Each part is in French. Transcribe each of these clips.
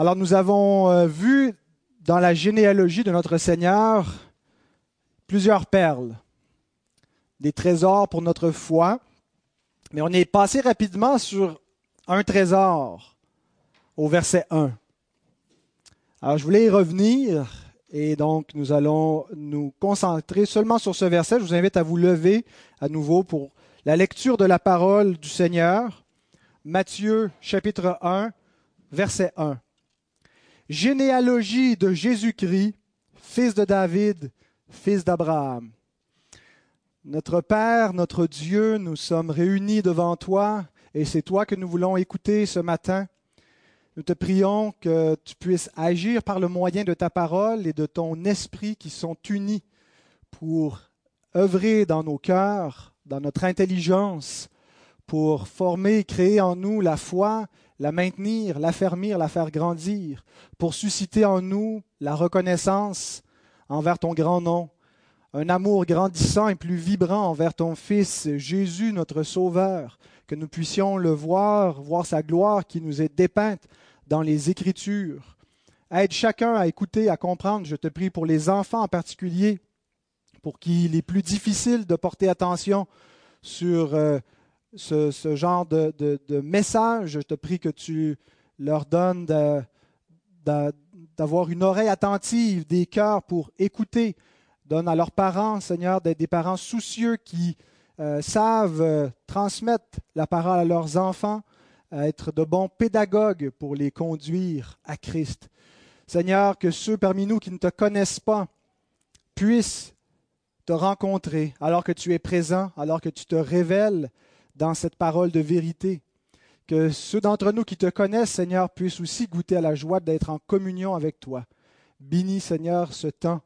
Alors nous avons euh, vu dans la généalogie de notre Seigneur plusieurs perles, des trésors pour notre foi, mais on est passé rapidement sur un trésor au verset 1. Alors je voulais y revenir et donc nous allons nous concentrer seulement sur ce verset. Je vous invite à vous lever à nouveau pour la lecture de la parole du Seigneur. Matthieu chapitre 1, verset 1 généalogie de Jésus-Christ, fils de David, fils d'Abraham. Notre Père, notre Dieu, nous sommes réunis devant toi et c'est toi que nous voulons écouter ce matin. Nous te prions que tu puisses agir par le moyen de ta parole et de ton esprit qui sont unis pour œuvrer dans nos cœurs, dans notre intelligence, pour former et créer en nous la foi la maintenir, l'affermir, la faire grandir, pour susciter en nous la reconnaissance envers ton grand nom, un amour grandissant et plus vibrant envers ton Fils Jésus, notre Sauveur, que nous puissions le voir, voir sa gloire qui nous est dépeinte dans les Écritures. Aide chacun à écouter, à comprendre. Je te prie pour les enfants en particulier, pour qui il est plus difficile de porter attention sur euh, ce, genre de, message. Je te prie que tu leur donnes d'avoir une oreille attentive, des cœurs pour écouter. Donne à leurs parents, Seigneur, des parents soucieux qui euh, savent euh, transmettre la parole à leurs enfants, être de bons pédagogues pour les conduire à Christ. Seigneur, que ceux parmi nous qui ne te connaissent pas puissent te rencontrer alors que tu es présent, alors que tu te révèles dans cette parole de vérité. Que ceux d'entre nous qui te connaissent, Seigneur, puissent aussi goûter à la joie d'être en communion avec toi. Bénis, Seigneur, ce temps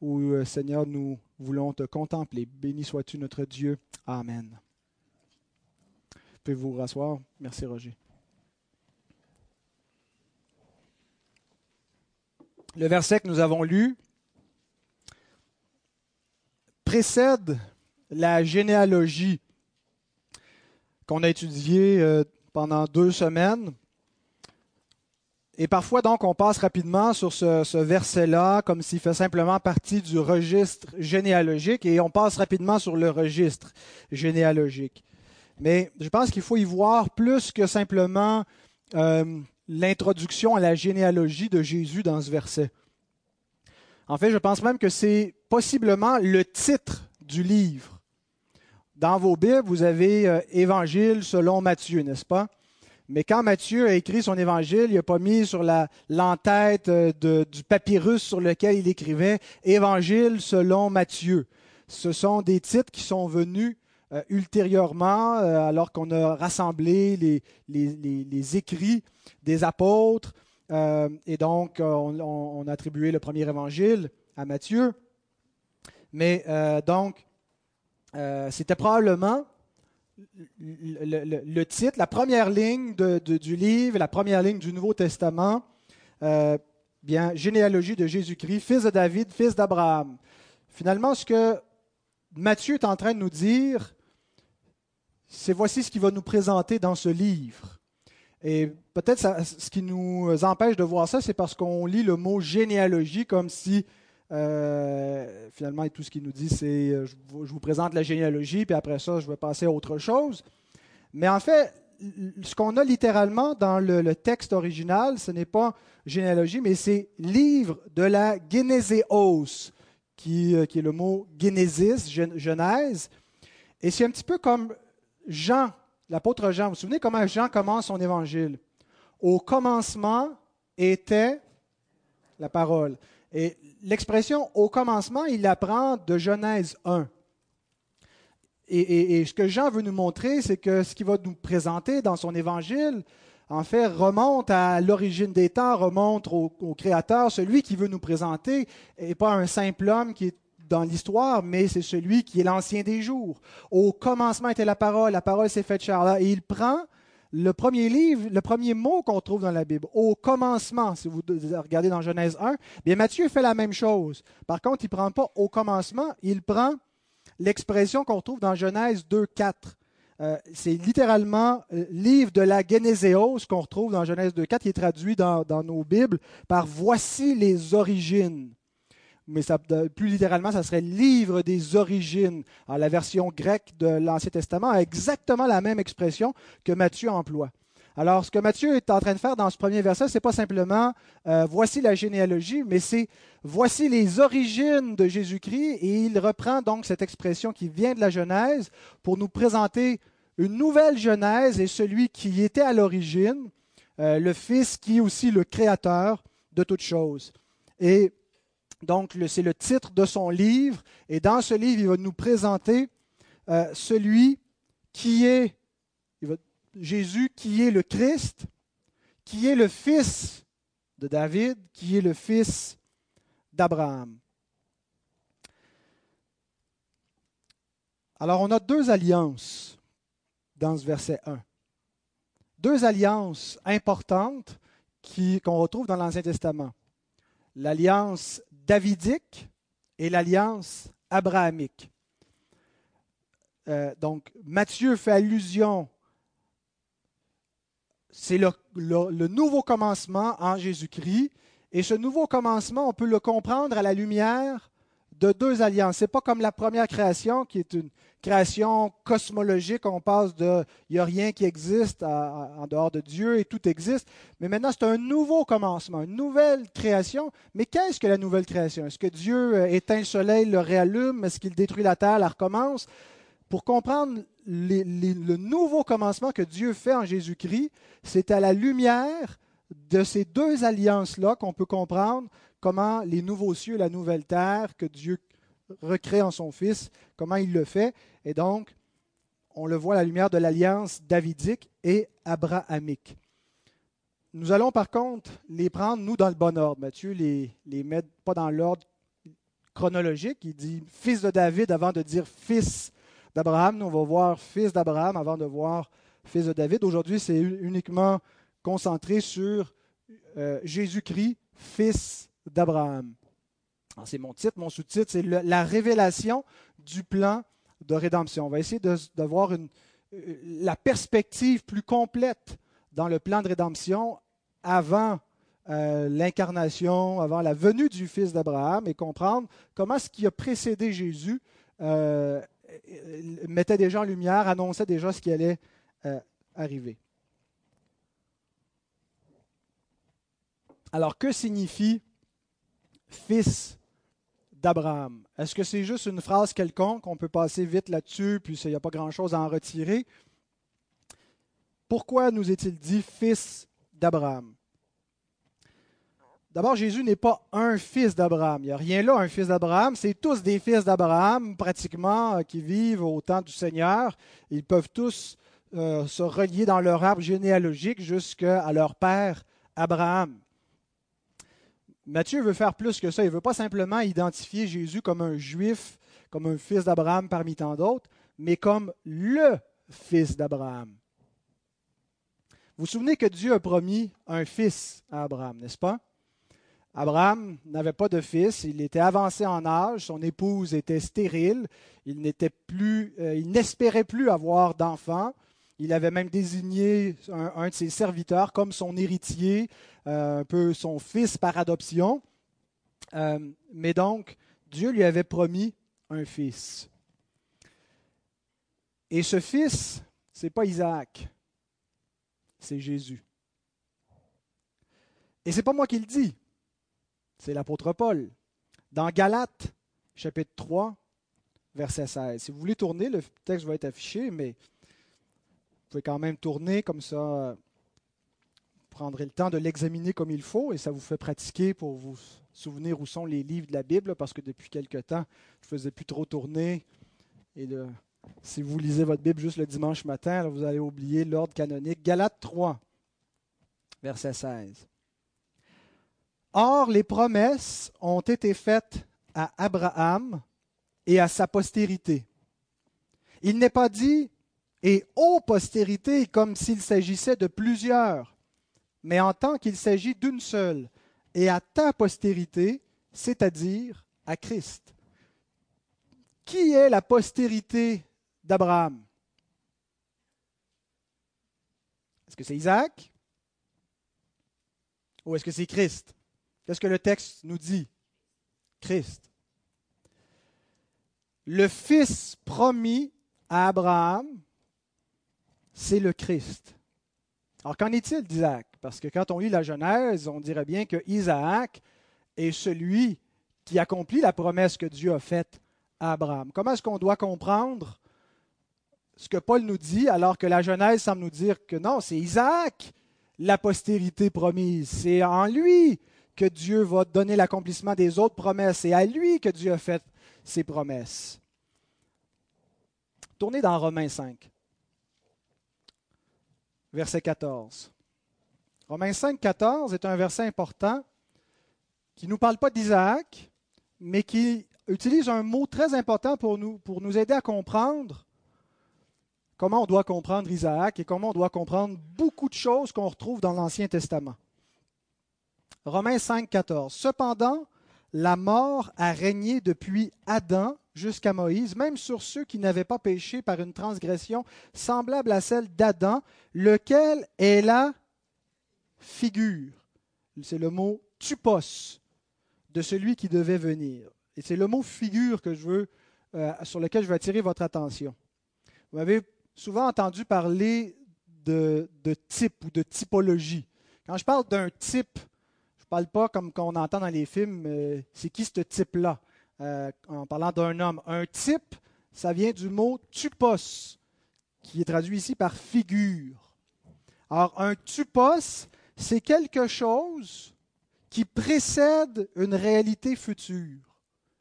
où, euh, Seigneur, nous voulons te contempler. Béni sois-tu, notre Dieu. Amen. Pouvez-vous vous rasseoir? Merci, Roger. Le verset que nous avons lu précède la généalogie qu'on a étudié euh, pendant deux semaines. Et parfois, donc, on passe rapidement sur ce, verset-là, comme s'il fait simplement partie du registre généalogique, et on passe rapidement sur le registre généalogique. Mais je pense qu'il faut y voir plus que simplement euh, l'introduction à la généalogie de Jésus dans ce verset. En fait, je pense même que c'est possiblement le titre du livre. Dans vos Bibles, vous avez euh, Évangile selon Matthieu, n'est-ce pas? Mais quand Matthieu a écrit son évangile, il n'a pas mis sur l'entête euh, du papyrus sur lequel il écrivait Évangile selon Matthieu. Ce sont des titres qui sont venus euh, ultérieurement, alors qu'on a rassemblé les, écrits des apôtres. et donc, on, on, a attribué le premier évangile à Matthieu. Mais donc, euh, c'était probablement le, titre, la première ligne du livre, la première ligne du Nouveau Testament, euh, bien, généalogie de Jésus-Christ, fils de David, fils d'Abraham. Finalement, ce que Matthieu est en train de nous dire, c'est voici ce qu'il va nous présenter dans ce livre. Et peut-être ce qui nous empêche de voir ça, c'est parce qu'on lit le mot généalogie comme si euh, finalement, tout ce qu'il nous dit, c'est euh, je, vous présente la généalogie, puis après ça, je vais passer à autre chose. Mais en fait, ce qu'on a littéralement dans le, texte original, ce n'est pas généalogie, mais c'est livre de la Genéséos, qui, euh, qui est le mot Genesis, Genèse. Et c'est un petit peu comme Jean, l'apôtre Jean. Vous vous souvenez comment Jean commence son évangile? Au commencement était la parole. Et l'expression au commencement, il apprend de Genèse 1. Et, ce que Jean veut nous montrer, c'est que ce qu'il va nous présenter dans son évangile, en fait, remonte à l'origine des temps, remonte au, Créateur. Celui qui veut nous présenter n'est pas un simple homme qui est dans l'histoire, mais c'est celui qui est l'ancien des jours. Au commencement était la parole, la parole s'est faite chair. Et il prend le premier livre, le premier mot qu'on trouve dans la Bible, au commencement, si vous regardez dans Genèse 1, bien Matthieu fait la même chose. Par contre, il ne prend pas au commencement, il prend l'expression qu'on trouve dans Genèse 2, 4. euh, c'est littéralement euh, livre de la Genéséos qu'on retrouve dans Genèse 2.4, qui est traduit dans, nos Bibles par Voici les origines. Mais plus littéralement, ça serait livre des origines. la version grecque de l'Ancien Testament a exactement la même expression que Matthieu emploie. Alors, ce que Matthieu est en train de faire dans ce premier verset, ce n'est pas simplement euh, voici la généalogie, mais c'est voici les origines de Jésus-Christ. Et il reprend donc cette expression qui vient de la Genèse pour nous présenter une nouvelle Genèse et celui qui était à l'origine, euh, le Fils qui est aussi le Créateur de toutes choses. Et donc, c'est le titre de son livre. Et dans ce livre, il va nous présenter euh, celui qui est, Jésus qui est le Christ, qui est le fils de David, qui est le fils d'Abraham. Alors on a deux alliances dans ce verset 1. Deux alliances importantes qu'on retrouve dans l'Ancien Testament. L'alliance davidique et l'alliance abrahamique. Euh, donc Matthieu fait allusion c'est le, nouveau commencement en Jésus-Christ. Et ce nouveau commencement, on peut le comprendre à la lumière de deux alliances. Ce n'est pas comme la première création, qui est une création cosmologique. On passe de il n'y a rien qui existe en dehors de Dieu et tout existe. Mais maintenant, c'est un nouveau commencement, une nouvelle création. Mais qu'est-ce que la nouvelle création? Est-ce que Dieu euh, éteint le soleil, le réallume? Est-ce qu'il détruit la terre, la recommence? Pour comprendre le nouveau commencement que Dieu fait en Jésus-Christ, c'est à la lumière de ces deux alliances-là qu'on peut comprendre comment les nouveaux cieux et la nouvelle terre que Dieu recrée en son Fils, comment il le fait. Et donc, on le voit à la lumière de l'alliance davidique et abrahamique. Nous allons par contre les prendre, nous, dans le bon ordre. Matthieu les, les met pas dans l'ordre chronologique. Il dit fils de David avant de dire fils d'Abraham. Nous, on va voir fils d'Abraham avant de voir fils de David. Aujourd'hui, c'est uniquement concentré sur euh, Jésus-Christ, fils d'Abraham. C'est mon titre, mon sous-titre, c'est la révélation du plan de rédemption. On va essayer de, voir une, euh, la perspective plus complète dans le plan de rédemption avant euh, l'incarnation, avant la venue du Fils d'Abraham et comprendre comment ce qui a précédé Jésus mettait déjà en lumière, annonçait déjà ce qui allait arriver. Alors, que signifie fils d'Abraham? Est-ce que c'est juste une phrase quelconque? On peut passer vite là-dessus, puis il n'y a pas grand-chose à en retirer. Pourquoi nous est-il dit fils d'Abraham? D'abord, Jésus n'est pas un fils d'Abraham. Il n'y a rien là, un fils d'Abraham. C'est tous des fils d'Abraham, pratiquement, euh, qui vivent au temps du Seigneur. Ils peuvent tous euh, se relier dans leur arbre généalogique jusqu'à leur père Abraham. Matthieu veut faire plus que ça. Il ne veut pas simplement identifier Jésus comme un juif, comme un fils d'Abraham parmi tant d'autres, mais comme le fils d'Abraham. Vous vous souvenez que Dieu a promis un fils à Abraham, n'est-ce pas? Abraham n'avait pas de fils, il était avancé en âge, son épouse était stérile, il euh, il n'espérait plus avoir d'enfants. Il avait même désigné un, de ses serviteurs comme son héritier, euh, un peu son fils par adoption. Euh, mais donc, Dieu lui avait promis un fils. Et ce fils, ce n'est pas Isaac, c'est Jésus. Et ce n'est pas moi qui le dis, c'est l'apôtre Paul. Dans Galates, chapitre 3, verset 16. Si vous voulez tourner, le texte va être affiché, mais pouvez quand même tourner comme ça. Vous prendrez le temps de l'examiner comme il faut et ça vous fait pratiquer pour vous souvenir où sont les livres de la Bible, parce que depuis quelque temps, je ne faisais plus trop tourner. Et si vous lisez votre Bible juste le dimanche matin, vous allez oublier l'ordre canonique. Galates 3, verset 16. Or, les promesses ont été faites à Abraham et à sa postérité. Il n'est pas dit et aux postérités comme s'il s'agissait de plusieurs, mais en tant qu'il s'agit d'une seule, et à ta postérité, c'est-à-dire à Christ. Qui est la postérité d'Abraham? Est-ce que c'est Isaac? Ou est-ce que c'est Christ? Qu'est-ce que le texte nous dit? Christ. Le fils promis à Abraham, c'est le Christ. Alors qu'en est-il d'Isaac? Parce que quand on lit la Genèse, on dirait bien que Isaac est celui qui accomplit la promesse que Dieu a faite à Abraham. Comment est-ce qu'on doit comprendre ce que Paul nous dit alors que la Genèse semble nous dire que non, c'est Isaac la postérité promise. C'est en lui que Dieu va donner l'accomplissement des autres promesses. C'est à lui que Dieu a fait ses promesses. Tournez dans Romains 5, verset 14. Romains 5, 14 est un verset important qui ne nous parle pas d'Isaac, mais qui utilise un mot très important pour nous, aider à comprendre comment on doit comprendre Isaac et comment on doit comprendre beaucoup de choses qu'on retrouve dans l'Ancien Testament. Romains 5, 14. Cependant, la mort a régné depuis Adam jusqu'à Moïse, même sur ceux qui n'avaient pas péché par une transgression semblable à celle d'Adam, lequel est la figure. C'est le mot tupos de celui qui devait venir. Et c'est le mot figure que je veux, euh, sur lequel je veux attirer votre attention. Vous m'avez souvent entendu parler de, type ou de typologie. Quand je parle d'un type, parle pas comme on entend dans les films, euh, c'est qui ce type-là, euh, en parlant d'un homme. Un type, ça vient du mot tupos, qui est traduit ici par figure. Alors, un tupos, c'est quelque chose qui précède une réalité future.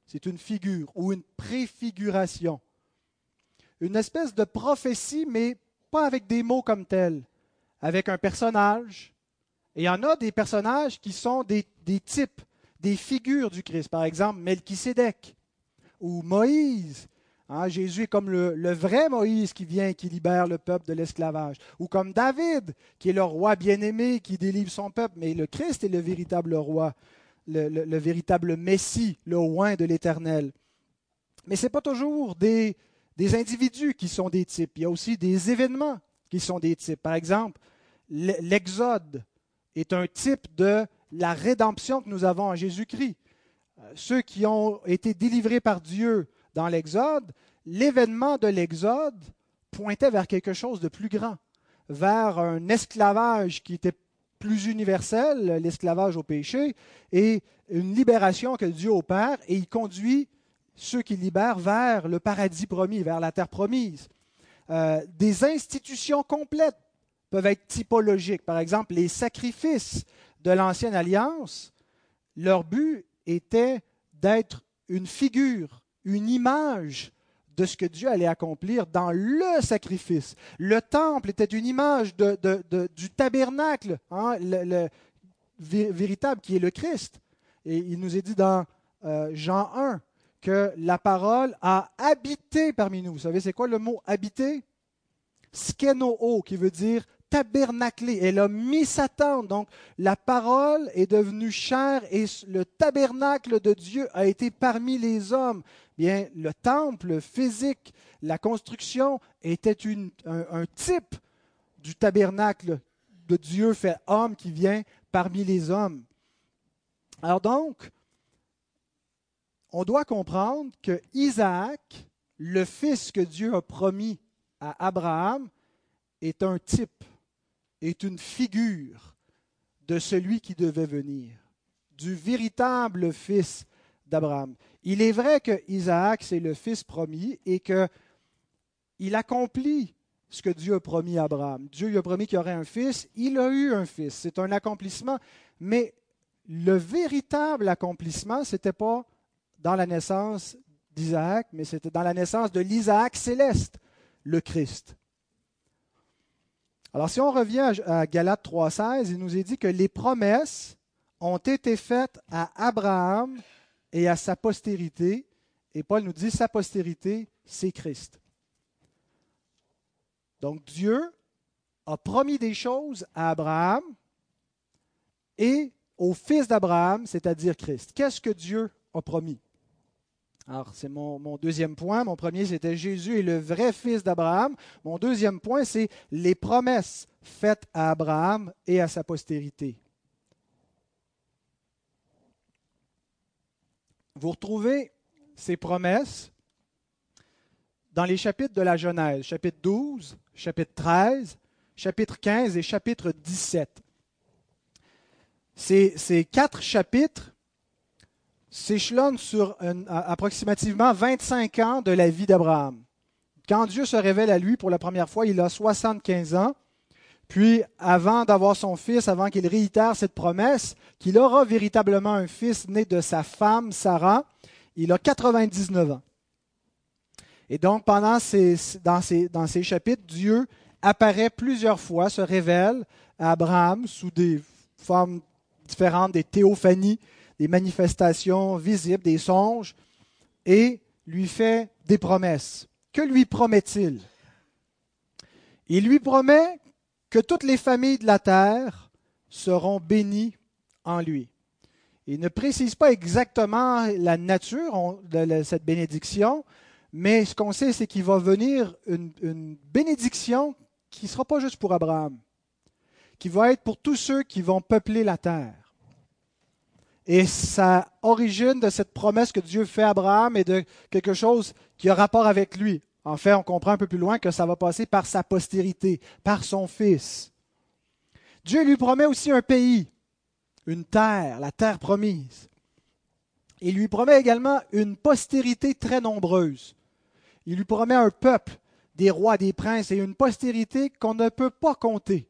C'est une figure ou une préfiguration une espèce de prophétie, mais pas avec des mots comme tels, avec un personnage. Et il y en a des personnages qui sont des, types, des figures du Christ. Par exemple, Melchisédek ou Moïse. Hein, Jésus est comme le, vrai Moïse qui vient et qui libère le peuple de l'esclavage. Ou comme David, qui est le roi bien-aimé qui délivre son peuple. Mais le Christ est le véritable roi, le, le véritable Messie, le oint de l'Éternel. Mais ce n'est pas toujours des individus qui sont des types. Il y a aussi des événements qui sont des types. Par exemple, l'Exode est un type de la rédemption que nous avons en Jésus-Christ. Euh, ceux qui ont été délivrés par Dieu dans l'Exode, l'événement de l'Exode pointait vers quelque chose de plus grand, vers un esclavage qui était plus universel, l'esclavage au péché, et une libération que Dieu opère, et il conduit ceux qui libèrent vers le paradis promis, vers la terre promise. Euh, des institutions complètes peuvent être typologiques. Par exemple, les sacrifices de l'ancienne alliance, leur but était d'être une figure, une image de ce que Dieu allait accomplir dans le sacrifice. Le temple était une image du tabernacle, hein, le, véritable qui est le Christ. Et il nous est dit dans euh, Jean 1, que la parole a habité parmi nous. Vous savez, c'est quoi le mot habiter? Skenoo, qui veut dire tabernacler. Elle a mis sa tente. Donc, la parole est devenue chair et le tabernacle de Dieu a été parmi les hommes. Bien, le temple physique, la construction était un, un type du tabernacle de Dieu fait homme qui vient parmi les hommes. Alors donc, on doit comprendre que Isaac, le fils que Dieu a promis à Abraham, est un type, est une figure de celui qui devait venir, du véritable fils d'Abraham. Il est vrai que Isaac, c'est le fils promis et qu'il accomplit ce que Dieu a promis à Abraham. Dieu lui a promis qu'il y aurait un fils, il a eu un fils. C'est un accomplissement, mais le véritable accomplissement, ce n'était pas dans la naissance d'Isaac, mais c'était dans la naissance de l'Isaac céleste, le Christ. Alors si on revient à Galates 3.16, il nous est dit que les promesses ont été faites à Abraham et à sa postérité, et Paul nous dit sa postérité, c'est Christ. Donc Dieu a promis des choses à Abraham et au fils d'Abraham, c'est-à-dire Christ. Qu'est-ce que Dieu a promis? Alors, c'est mon, deuxième point. Mon premier, c'était Jésus est le vrai fils d'Abraham. Mon deuxième point, c'est les promesses faites à Abraham et à sa postérité. Vous retrouvez ces promesses dans les chapitres de la Genèse, chapitre 12, chapitre 13, chapitre 15 et chapitre 17. Ces, ces quatre chapitres s'échelonnent sur approximativement 25 ans de la vie d'Abraham. Quand Dieu se révèle à lui pour la première fois, il a 75 ans. Puis, avant d'avoir son fils, avant qu'il réitère cette promesse, qu'il aura véritablement un fils né de sa femme, Sarah, il a 99 ans. Et donc, pendant ces, ces chapitres, Dieu apparaît plusieurs fois, se révèle à Abraham sous des formes différentes, des théophanies, des manifestations visibles, des songes, et lui fait des promesses. Que lui promet-il? Il lui promet que toutes les familles de la terre seront bénies en lui. Il ne précise pas exactement la nature de cette bénédiction, mais ce qu'on sait, c'est qu'il va venir une, bénédiction qui ne sera pas juste pour Abraham, qui va être pour tous ceux qui vont peupler la terre. Et ça origine de cette promesse que Dieu fait à Abraham et de quelque chose qui a rapport avec lui. En fait, on comprend un peu plus loin que ça va passer par sa postérité, par son fils. Dieu lui promet aussi un pays, une terre, la terre promise. Il lui promet également une postérité très nombreuse. Il lui promet un peuple, des rois, des princes et une postérité qu'on ne peut pas compter.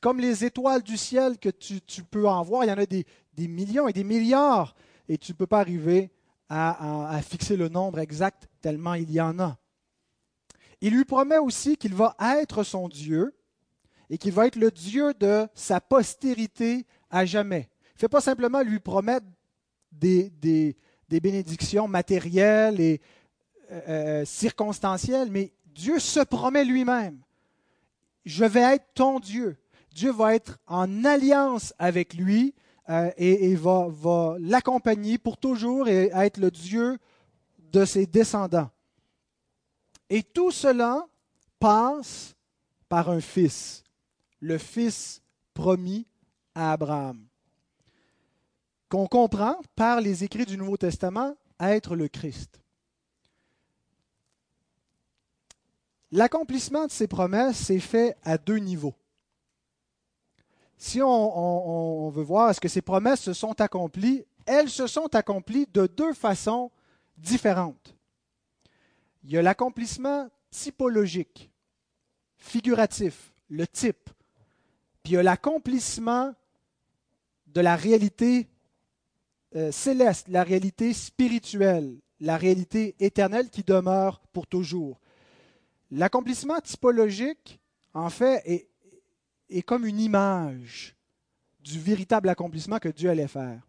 Comme les étoiles du ciel que tu, peux en voir, il y en a des, millions et des milliards, et tu ne peux pas arriver à, fixer le nombre exact tellement il y en a. Il lui promet aussi qu'il va être son Dieu et qu'il va être le Dieu de sa postérité à jamais. Il ne fait pas simplement lui promettre des, des, des bénédictions matérielles et, euh, euh, circonstanciel, mais Dieu se promet lui-même. Je vais être ton Dieu. Dieu va être en alliance avec lui euh, et, va, va l'accompagner pour toujours et être le Dieu de ses descendants. Et tout cela passe par un fils, le fils promis à Abraham, qu'on comprend par les écrits du Nouveau Testament être le Christ. L'accomplissement de ces promesses s'est fait à deux niveaux. Si on, veut voir est-ce que ces promesses se sont accomplies, elles se sont accomplies de deux façons différentes. Il y a l'accomplissement typologique, figuratif, le type. Puis il y a l'accomplissement de la réalité euh, céleste, la réalité spirituelle, la réalité éternelle qui demeure pour toujours. L'accomplissement typologique, en fait, est, comme une image du véritable accomplissement que Dieu allait faire.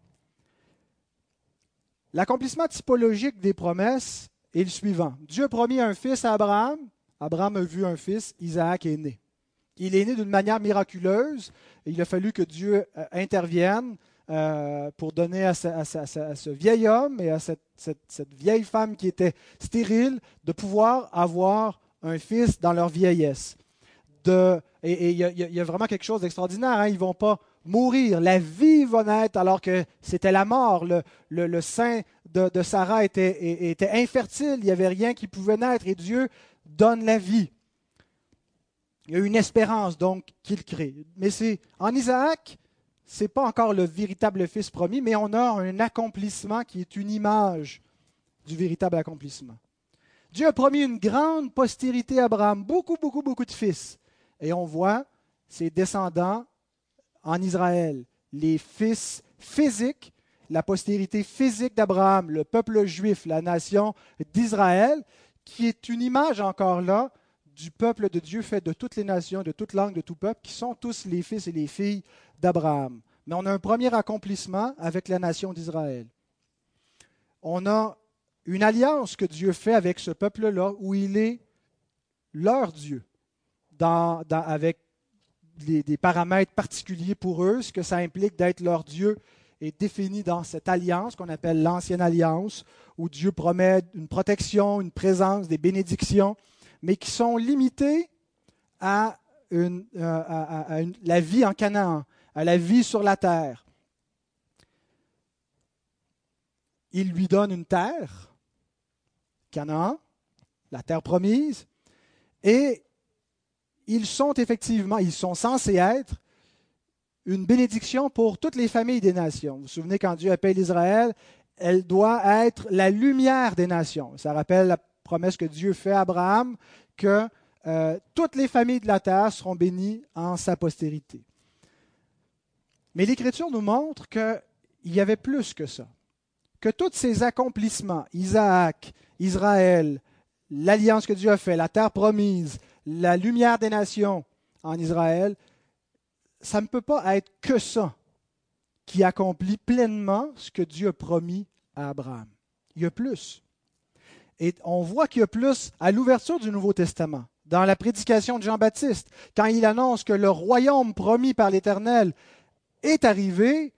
L'accomplissement typologique des promesses est le suivant. Dieu a promis un fils à Abraham. Abraham a vu un fils, Isaac est né. Il est né d'une manière miraculeuse. il a fallu que Dieu euh, intervienne euh, pour donner à, ce vieil homme et à cette, vieille femme qui était stérile de pouvoir avoir un fils dans leur vieillesse. Et il y, a vraiment quelque chose d'extraordinaire. Hein. Ils ne vont pas mourir. La vie va naître alors que c'était la mort. Le, sein de, Sarah était, était infertile. Il n'y avait rien qui pouvait naître. Et Dieu donne la vie. Il y a une espérance donc qu'il crée. Mais c'est en Isaac, c'est pas encore le véritable fils promis, mais on a un accomplissement qui est une image du véritable accomplissement. Dieu a promis une grande postérité à Abraham, beaucoup, beaucoup, beaucoup de fils. Et on voit ses descendants en Israël, les fils physiques, la postérité physique d'Abraham, le peuple juif, la nation d'Israël, qui est une image encore là du peuple de Dieu fait de toutes les nations, de toutes langues, de tout peuple, qui sont tous les fils et les filles d'Abraham. Mais on a un premier accomplissement avec la nation d'Israël. On a une alliance que Dieu fait avec ce peuple-là, où il est leur Dieu, avec des, paramètres particuliers pour eux, ce que ça implique d'être leur Dieu est défini dans cette alliance qu'on appelle l'ancienne alliance, où Dieu promet une protection, une présence, des bénédictions, mais qui sont limitées à, euh, la vie en Canaan, à la vie sur la terre. Il lui donne une terre, Canaan, la terre promise, et ils sont effectivement, ils sont censés être une bénédiction pour toutes les familles des nations. Vous vous souvenez quand Dieu appelle Israël, elle doit être la lumière des nations. Ça rappelle la promesse que Dieu fait à Abraham que euh, toutes les familles de la terre seront bénies en sa postérité. Mais l'Écriture nous montre qu'il y avait plus que ça. Que tous ces accomplissements, Isaac, Israël, l'alliance que Dieu a faite, la terre promise, la lumière des nations en Israël, ça ne peut pas être que ça qui accomplit pleinement ce que Dieu a promis à Abraham. Il y a plus. Et on voit qu'il y a plus à l'ouverture du Nouveau Testament, dans la prédication de Jean-Baptiste, quand il annonce que le royaume promis par l'Éternel est arrivé,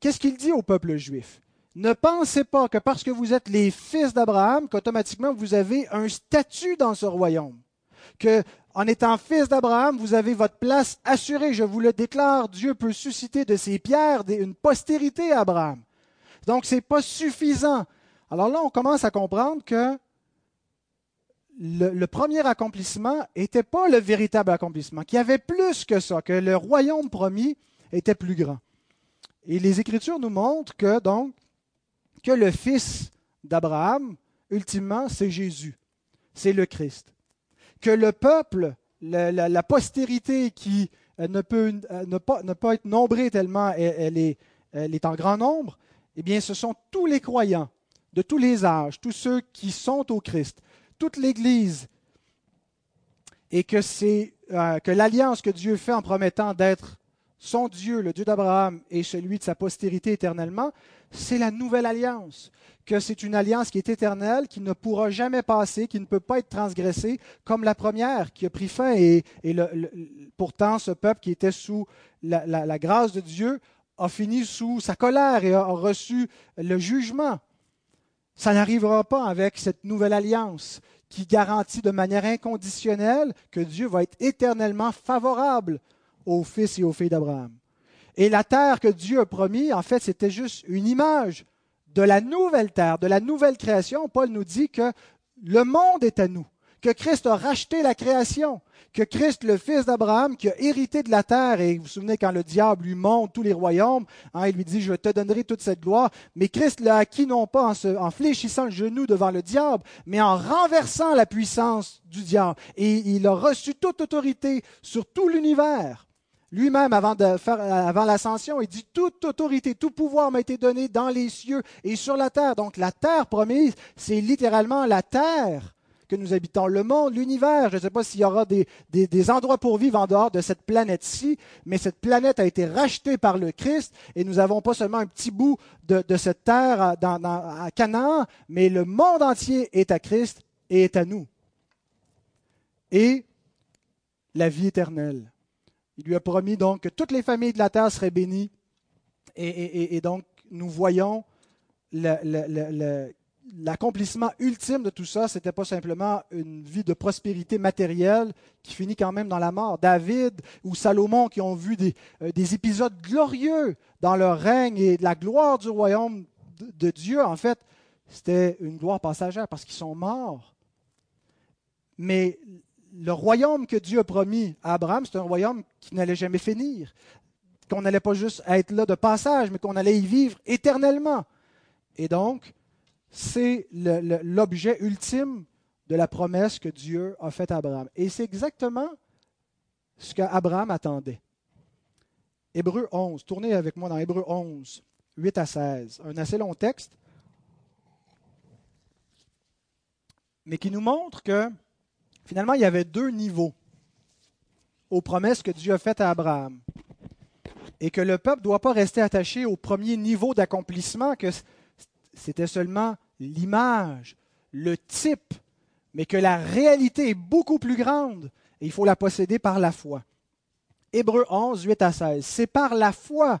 qu'est-ce qu'il dit au peuple juif? Ne pensez pas que parce que vous êtes les fils d'Abraham, qu'automatiquement vous avez un statut dans ce royaume que en étant fils d'Abraham, vous avez votre place assurée. Je vous le déclare, Dieu peut susciter de ses pierres une postérité à Abraham. Donc, ce n'est pas suffisant. Alors là, on commence à comprendre que le, le premier accomplissement n'était pas le véritable accomplissement, qu'il y avait plus que ça, que le royaume promis était plus grand. Et les Écritures nous montrent que, donc, que le fils d'Abraham, ultimement, c'est Jésus, c'est le Christ que le peuple, la, postérité qui euh, ne peut euh, ne pas, être nombrée tellement elle, est, elle est en grand nombre, eh bien, ce sont tous les croyants de tous les âges, tous ceux qui sont au Christ, toute l'Église, et que c'est euh, que l'alliance que Dieu fait en promettant d'être son Dieu, le Dieu d'Abraham, et celui de sa postérité éternellement, c'est la nouvelle alliance que c'est une alliance qui est éternelle, qui ne pourra jamais passer, qui ne peut pas être transgressée, comme la première qui a pris fin. Et, pourtant, ce peuple qui était sous la, grâce de Dieu a fini sous sa colère et a, reçu le jugement. Ça n'arrivera pas avec cette nouvelle alliance qui garantit de manière inconditionnelle que Dieu va être éternellement favorable aux fils et aux filles d'Abraham. Et la terre que Dieu a promis, en fait, c'était juste une image de la nouvelle terre, de la nouvelle création, Paul nous dit que le monde est à nous, que Christ a racheté la création, que Christ, le fils d'Abraham, qui a hérité de la terre, et vous vous souvenez quand le diable lui monte tous les royaumes, hein, il lui dit, je te donnerai toute cette gloire, mais Christ l'a acquis non pas en, en fléchissant le genou devant le diable, mais en renversant la puissance du diable. Et il a reçu toute autorité sur tout l'univers. Lui-même, avant, de faire, avant l'ascension, il dit Toute autorité, tout pouvoir m'a été donné dans les cieux et sur la terre. Donc la terre promise, c'est littéralement la terre que nous habitons, le monde, l'univers. Je ne sais pas s'il y aura des, endroits pour vivre en dehors de cette planète-ci, mais cette planète a été rachetée par le Christ et nous n'avons pas seulement un petit bout de, cette terre à, à Canaan, mais le monde entier est à Christ et est à nous. Et la vie éternelle. Il lui a promis donc que toutes les familles de la terre seraient bénies. Et, donc, nous voyons l'accomplissement ultime de tout ça, ce n'était pas simplement une vie de prospérité matérielle qui finit quand même dans la mort. David ou Salomon qui ont vu des, euh, des épisodes glorieux dans leur règne et la gloire du royaume de Dieu, en fait, c'était une gloire passagère parce qu'ils sont morts. Mais le royaume que Dieu a promis à Abraham, c'est un royaume qui n'allait jamais finir, qu'on n'allait pas juste être là de passage, mais qu'on allait y vivre éternellement. Et donc, c'est l'objet ultime de la promesse que Dieu a faite à Abraham. Et c'est exactement ce qu'Abraham attendait. Hébreu 11, tournez avec moi dans Hébreu 11, 8 à 16, un assez long texte, mais qui nous montre que Finalement, il y avait deux niveaux aux promesses que Dieu a faites à Abraham. Et que le peuple ne doit pas rester attaché au premier niveau d'accomplissement, que c'était seulement l'image, le type, mais que la réalité est beaucoup plus grande et il faut la posséder par la foi. Hébreu 11, 8 à 16. C'est par la foi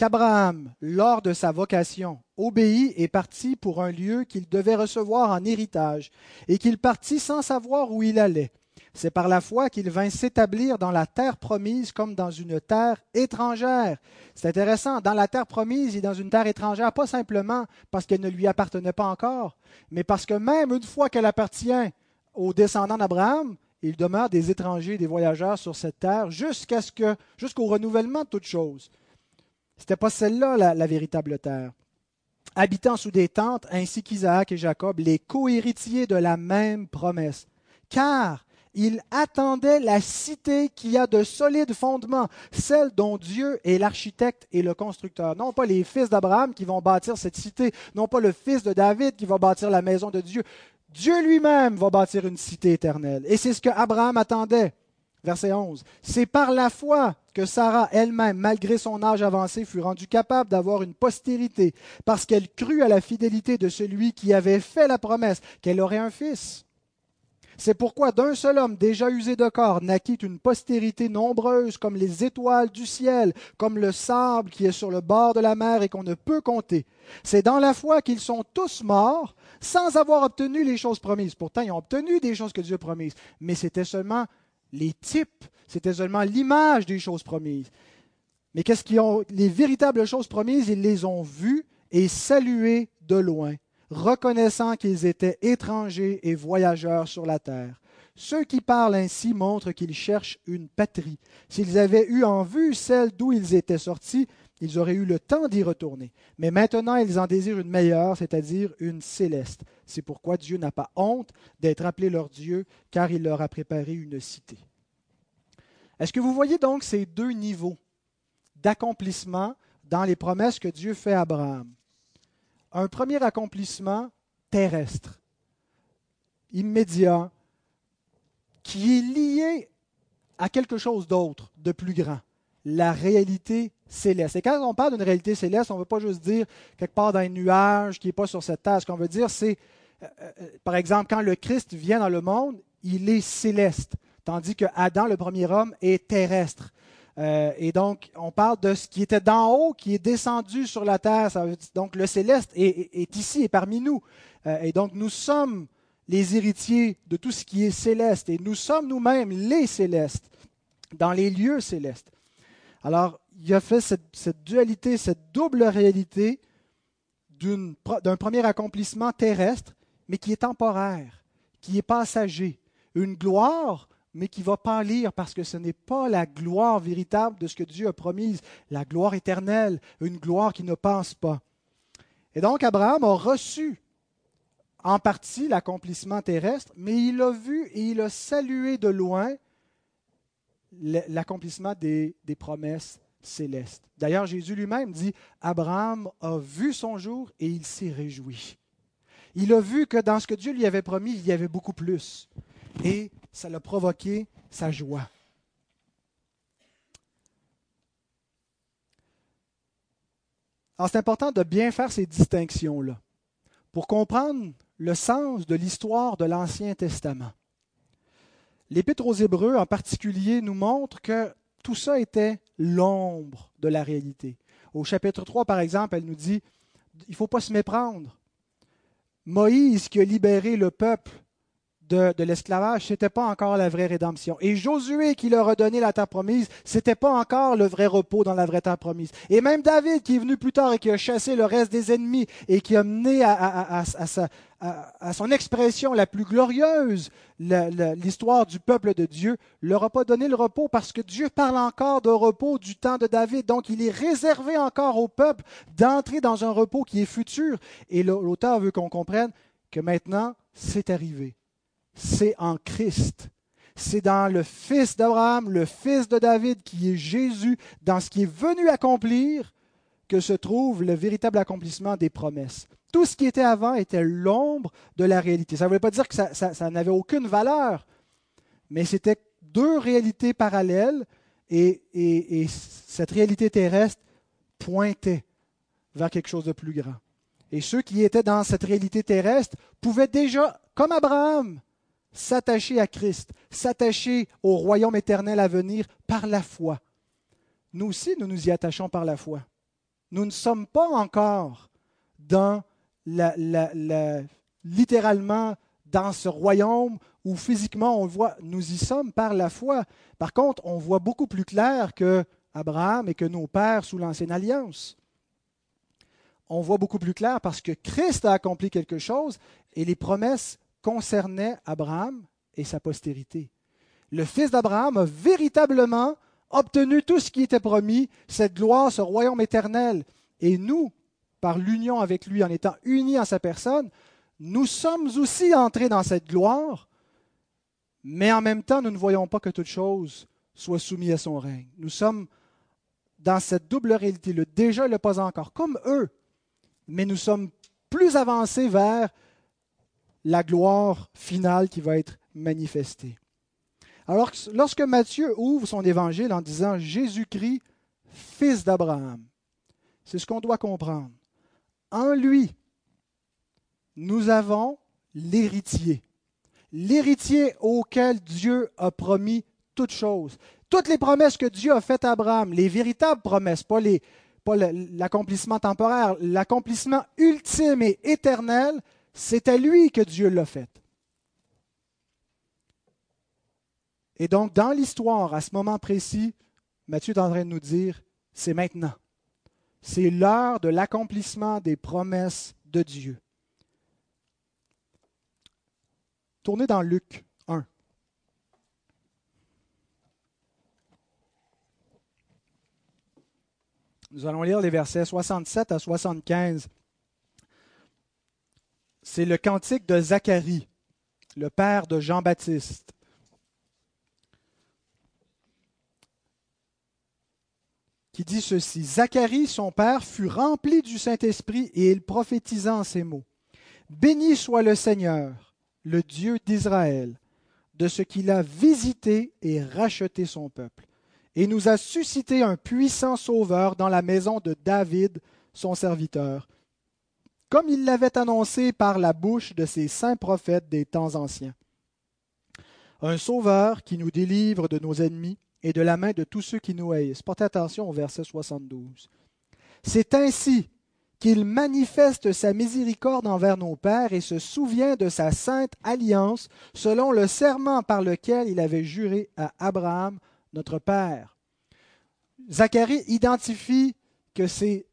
qu'Abraham, lors de sa vocation, obéit et partit pour un lieu qu'il devait recevoir en héritage, et qu'il partit sans savoir où il allait. C'est par la foi qu'il vint s'établir dans la terre promise comme dans une terre étrangère. C'est intéressant, dans la terre promise et dans une terre étrangère, pas simplement parce qu'elle ne lui appartenait pas encore, mais parce que même une fois qu'elle appartient aux descendants d'Abraham, il demeure des étrangers, des voyageurs sur cette terre jusqu'à ce que, jusqu'au renouvellement de toutes choses. N'était pas celle-là la, véritable terre. Habitant sous des tentes, ainsi qu'Isaac et Jacob, les cohéritiers de la même promesse. Car il attendait la cité qui a de solides fondements, celle dont Dieu est l'architecte et le constructeur. Non pas les fils d'Abraham qui vont bâtir cette cité, non pas le fils de David qui va bâtir la maison de Dieu. Dieu lui-même va bâtir une cité éternelle. Et c'est ce que Abraham attendait. Verset 11. C'est par la foi que Sarah elle-même, malgré son âge avancé, fut rendue capable d'avoir une postérité, parce qu'elle crut à la fidélité de celui qui avait fait la promesse qu'elle aurait un fils. C'est pourquoi d'un seul homme déjà usé de corps naquit une postérité nombreuse comme les étoiles du ciel, comme le sable qui est sur le bord de la mer et qu'on ne peut compter. C'est dans la foi qu'ils sont tous morts sans avoir obtenu les choses promises. Pourtant, ils ont obtenu des choses que Dieu a mais c'était seulement les types, c'était seulement l'image des choses promises. Mais qu'est-ce qu'ils ont les véritables choses promises, ils les ont vues et saluées de loin reconnaissant qu'ils étaient étrangers et voyageurs sur la terre. Ceux qui parlent ainsi montrent qu'ils cherchent une patrie. S'ils avaient eu en vue celle d'où ils étaient sortis, ils auraient eu le temps d'y retourner. Mais maintenant, ils en désirent une meilleure, c'est-à-dire une céleste. C'est pourquoi Dieu n'a pas honte d'être appelé leur Dieu, car il leur a préparé une cité. Est-ce que vous voyez donc ces deux niveaux d'accomplissement dans les promesses que Dieu fait à Abraham? Un premier accomplissement terrestre, immédiat, qui est lié à quelque chose d'autre, de plus grand, la réalité céleste. Et quand on parle d'une réalité céleste, on ne veut pas juste dire quelque part dans un nuage qui n'est pas sur cette terre. Ce qu'on veut dire, c'est, par exemple, quand le Christ vient dans le monde, il est céleste, tandis que Adam, le premier homme, est terrestre. Euh, et donc, on parle de ce qui était d'en haut, qui est descendu sur la terre. donc, le céleste est, ici et parmi nous. Euh, et donc, nous sommes les héritiers de tout ce qui est céleste. Et nous sommes nous-mêmes les célestes, dans les lieux célestes. Alors, il a fait cette, cette dualité, cette double réalité d'un premier accomplissement terrestre, mais qui est temporaire, qui est passager. Une gloire mais qui va pâlir parce que ce n'est pas la gloire véritable de ce que Dieu a promise, la gloire éternelle, une gloire qui ne passe pas. Et donc Abraham a reçu en partie l'accomplissement terrestre, mais il a vu et il a salué de loin l'accomplissement des promesses célestes. D'ailleurs, Jésus lui-même dit, Abraham a vu son jour et il s'est réjoui. Il a vu que dans ce que Dieu lui avait promis, il y avait beaucoup plus. Et ça l'a provoqué sa joie. Alors c'est important de bien faire ces distinctions-là pour comprendre le sens de l'histoire de l'Ancien Testament. L'Épître aux Hébreux en particulier nous montre que tout ça était l'ombre de la réalité. Au chapitre 3, par exemple, elle nous dit, il ne faut pas se méprendre. Moïse qui a libéré le peuple de, l'esclavage, ce n'était pas encore la vraie rédemption. Et Josué qui leur a donné la terre promise, ce n'était pas encore le vrai repos dans la vraie terre promise. Et même David qui est venu plus tard et qui a chassé le reste des ennemis et qui a mené à, son expression la plus glorieuse l'histoire du peuple de Dieu, leur a pas donné le repos parce que Dieu parle encore de repos du temps de David. Donc il est réservé encore au peuple d'entrer dans un repos qui est futur. Et l'auteur veut qu'on comprenne que maintenant, c'est arrivé c'est en Christ. C'est dans le Fils d'Abraham, le Fils de David, qui est Jésus, dans ce qui est venu accomplir, que se trouve le véritable accomplissement des promesses. Tout ce qui était avant était l'ombre de la réalité. Ça ne voulait pas dire que ça, n'avait aucune valeur, mais c'était deux réalités parallèles et, et cette réalité terrestre pointait vers quelque chose de plus grand. Et ceux qui étaient dans cette réalité terrestre pouvaient déjà, comme Abraham, s'attacher à Christ, s'attacher au royaume éternel à venir par la foi. Nous aussi, nous nous y attachons par la foi. Nous ne sommes pas encore dans littéralement dans ce royaume où physiquement on voit, nous y sommes par la foi. Par contre, on voit beaucoup plus clair que Abraham et que nos pères sous l'ancienne alliance. On voit beaucoup plus clair parce que Christ a accompli quelque chose et les promesses concernaient Abraham et sa postérité. Le fils d'Abraham a véritablement obtenu tout ce qui était promis, cette gloire, ce royaume éternel. Et nous, par l'union avec lui, en étant unis en sa personne, nous sommes aussi entrés dans cette gloire, mais en même temps, nous ne voyons pas que toute chose soit soumise à son règne. Nous sommes dans cette double réalité, le déjà et le pas encore, comme eux, mais nous sommes plus avancés vers la gloire finale qui va être manifestée. Alors, lorsque Matthieu ouvre son évangile en disant Jésus-Christ, fils d'Abraham, c'est ce qu'on doit comprendre. En lui, nous avons l'héritier. L'héritier auquel Dieu a promis toutes choses. Toutes les promesses que Dieu a faites à Abraham, les véritables promesses, pas, pas l'accomplissement temporaire, l'accomplissement ultime et éternel, c'est à lui que Dieu l'a fait. Et donc, dans l'histoire, à ce moment précis, Matthieu est en train de nous dire, c'est maintenant. C'est l'heure de l'accomplissement des promesses de Dieu. Tournez dans Luc 1. Nous allons lire les versets 67 à 75. C'est le cantique de Zacharie, le père de Jean-Baptiste. Qui dit ceci. Zacharie, son père, fut rempli du Saint-Esprit et il prophétisa en ces mots. Béni soit le Seigneur, le Dieu d'Israël, de ce qu'il a visité et racheté son peuple, et nous a suscité un puissant sauveur dans la maison de David, son serviteur, comme il l'avait annoncé par la bouche de ses saints prophètes des temps anciens. Un sauveur qui nous délivre de nos ennemis et de la main de tous ceux qui nous haïssent. Portez attention au verset 72. C'est ainsi qu'il manifeste sa miséricorde envers nos pères et se souvient de sa sainte alliance selon le serment par lequel il avait juré à Abraham, notre père. Zacharie identifie que c'est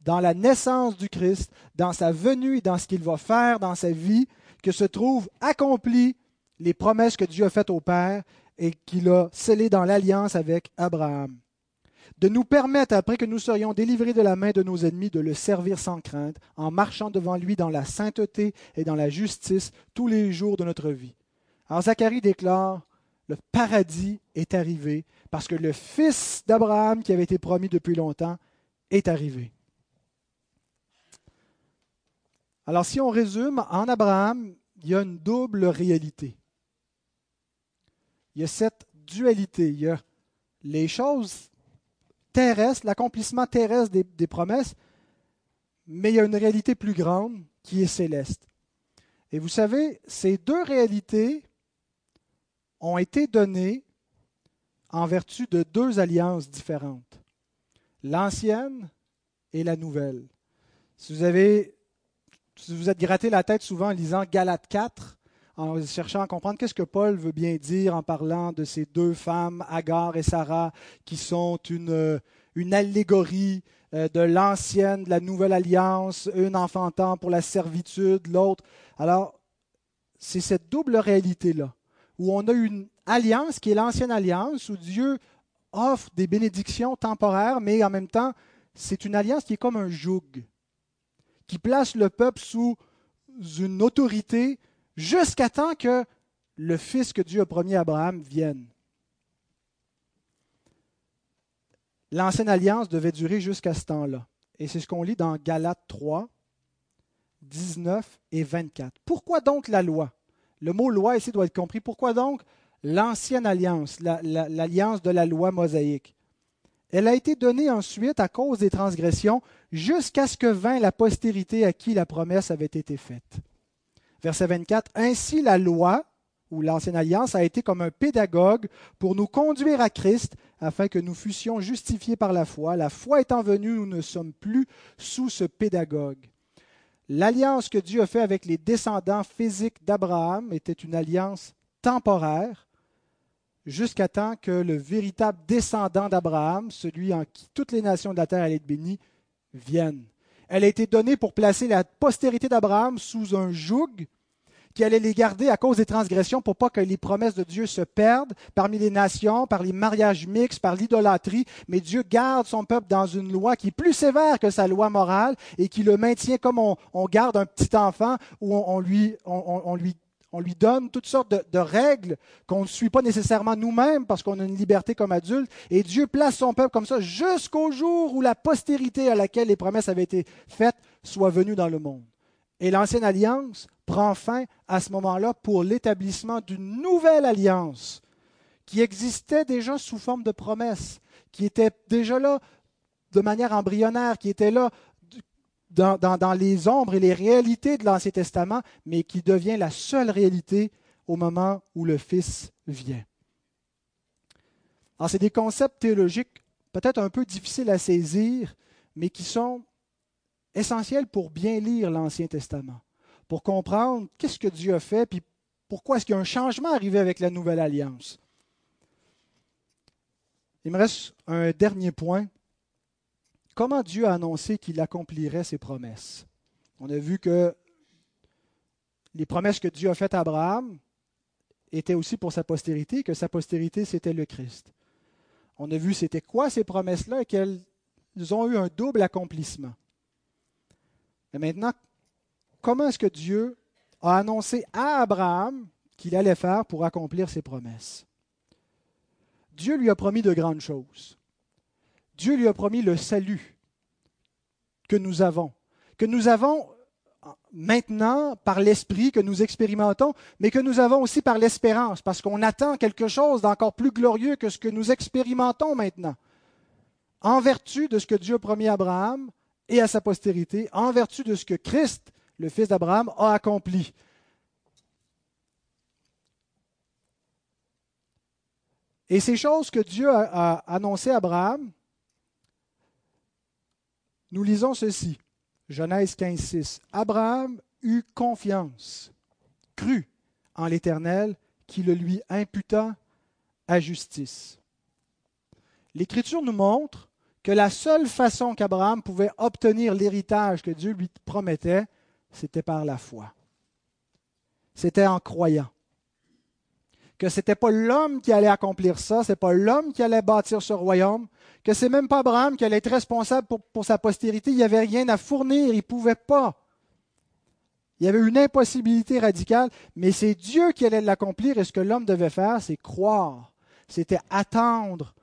dans la naissance du Christ, dans sa venue et dans ce qu'il va faire dans sa vie, que se trouvent accomplies les promesses que Dieu a faites au Père et qu'il a scellé dans l'alliance avec Abraham. De nous permettre, après que nous serions délivrés de la main de nos ennemis, de le servir sans crainte, en marchant devant lui dans la sainteté et dans la justice tous les jours de notre vie. Alors Zacharie déclare, le paradis est arrivé parce que le fils d'Abraham qui avait été promis depuis longtemps est arrivé. Alors si on résume, en Abraham, il y a une double réalité il y a cette dualité. Il y a les choses terrestres, l'accomplissement terrestre des, promesses, mais il y a une réalité plus grande qui est céleste. Et vous savez, ces deux réalités ont été données en vertu de deux alliances différentes, l'ancienne et la nouvelle. Si vous avez, vous êtes gratté la tête souvent en lisant Galates 4, en cherchant à comprendre qu'est-ce que Paul veut bien dire en parlant de ces deux femmes, Agar et Sarah, qui sont une, euh, allégorie euh, de l'ancienne, de la nouvelle alliance, une enfantant pour la servitude, l'autre. Alors, c'est cette double réalité-là, où on a une alliance qui est l'ancienne alliance, où Dieu offre des bénédictions temporaires, mais en même temps, c'est une alliance qui est comme un joug, qui place le peuple sous une autorité jusqu'à temps que le fils que Dieu a promis à Abraham vienne. L'ancienne alliance devait durer jusqu'à ce temps-là. Et c'est ce qu'on lit dans Galates 3, 19 et 24. Pourquoi donc la loi? Le mot loi ici doit être compris. Pourquoi donc l'ancienne alliance, l'alliance de la loi mosaïque? Elle a été donnée ensuite à cause des transgressions jusqu'à ce que vint la postérité à qui la promesse avait été faite. Verset 24, Ainsi la loi, ou l'ancienne alliance, a été comme un pédagogue pour nous conduire à Christ, afin que nous fussions justifiés par la foi. La foi étant venue, nous ne sommes plus sous ce pédagogue. L'alliance que Dieu a faite avec les descendants physiques d'Abraham était une alliance temporaire, jusqu'à temps que le véritable descendant d'Abraham, celui en qui toutes les nations de la terre allaient être bénies, vienne. Elle a été donnée pour placer la postérité d'Abraham sous un joug qui allait les garder à cause des transgressions pour pas que les promesses de Dieu se perdent parmi les nations, par les mariages mixtes, par l'idolâtrie, mais Dieu garde son peuple dans une loi qui est plus sévère que sa loi morale et qui le maintient comme on, garde un petit enfant où on, lui, on, lui on lui donne toutes sortes de, règles qu'on ne suit pas nécessairement nous-mêmes parce qu'on a une liberté comme adulte. Et Dieu place son peuple comme ça jusqu'au jour où la postérité à laquelle les promesses avaient été faites soit venue dans le monde. Et l'ancienne alliance prend fin à ce moment-là pour l'établissement d'une nouvelle alliance qui existait déjà sous forme de promesses, qui était déjà là de manière embryonnaire, qui était là dans, les ombres et les réalités de l'Ancien Testament, mais qui devient la seule réalité au moment où le Fils vient. Alors, c'est des concepts théologiques peut-être un peu difficiles à saisir, mais qui sont essentiels pour bien lire l'Ancien Testament pour comprendre qu'est-ce que Dieu a fait, puis pourquoi est-ce qu'il y a un changement arrivé avec la nouvelle alliance. Il me reste un dernier point. Comment Dieu a annoncé qu'il accomplirait ses promesses? On a vu que les promesses que Dieu a faites à Abraham étaient aussi pour sa postérité, que sa postérité, c'était le Christ. On a vu c'était quoi ces promesses-là et qu'elles ont eu un double accomplissement. Mais maintenant, comment est-ce que Dieu a annoncé à Abraham qu'il allait faire pour accomplir ses promesses? Dieu lui a promis de grandes choses. Dieu lui a promis le salut que nous avons, que nous avons maintenant par l'esprit que nous expérimentons, mais que nous avons aussi par l'espérance, parce qu'on attend quelque chose d'encore plus glorieux que ce que nous expérimentons maintenant. En vertu de ce que Dieu a promis à Abraham et à sa postérité, en vertu de ce que Christ le fils d'Abraham, a accompli. Et ces choses que Dieu a, annoncées à Abraham, nous lisons ceci. Genèse 15, 6. Abraham eut confiance, crut en l'Éternel qui le lui imputa à justice. L'Écriture nous montre que la seule façon qu'Abraham pouvait obtenir l'héritage que Dieu lui promettait, c'était par la foi. C'était en croyant. Que ce n'était pas l'homme qui allait accomplir ça, ce n'est pas l'homme qui allait bâtir ce royaume, que c'est même pas Abraham qui allait être responsable pour, sa postérité. Il n'y avait rien à fournir, il ne pouvait pas. Il y avait une impossibilité radicale, mais c'est Dieu qui allait l'accomplir et ce que l'homme devait faire, c'est croire. C'était attendre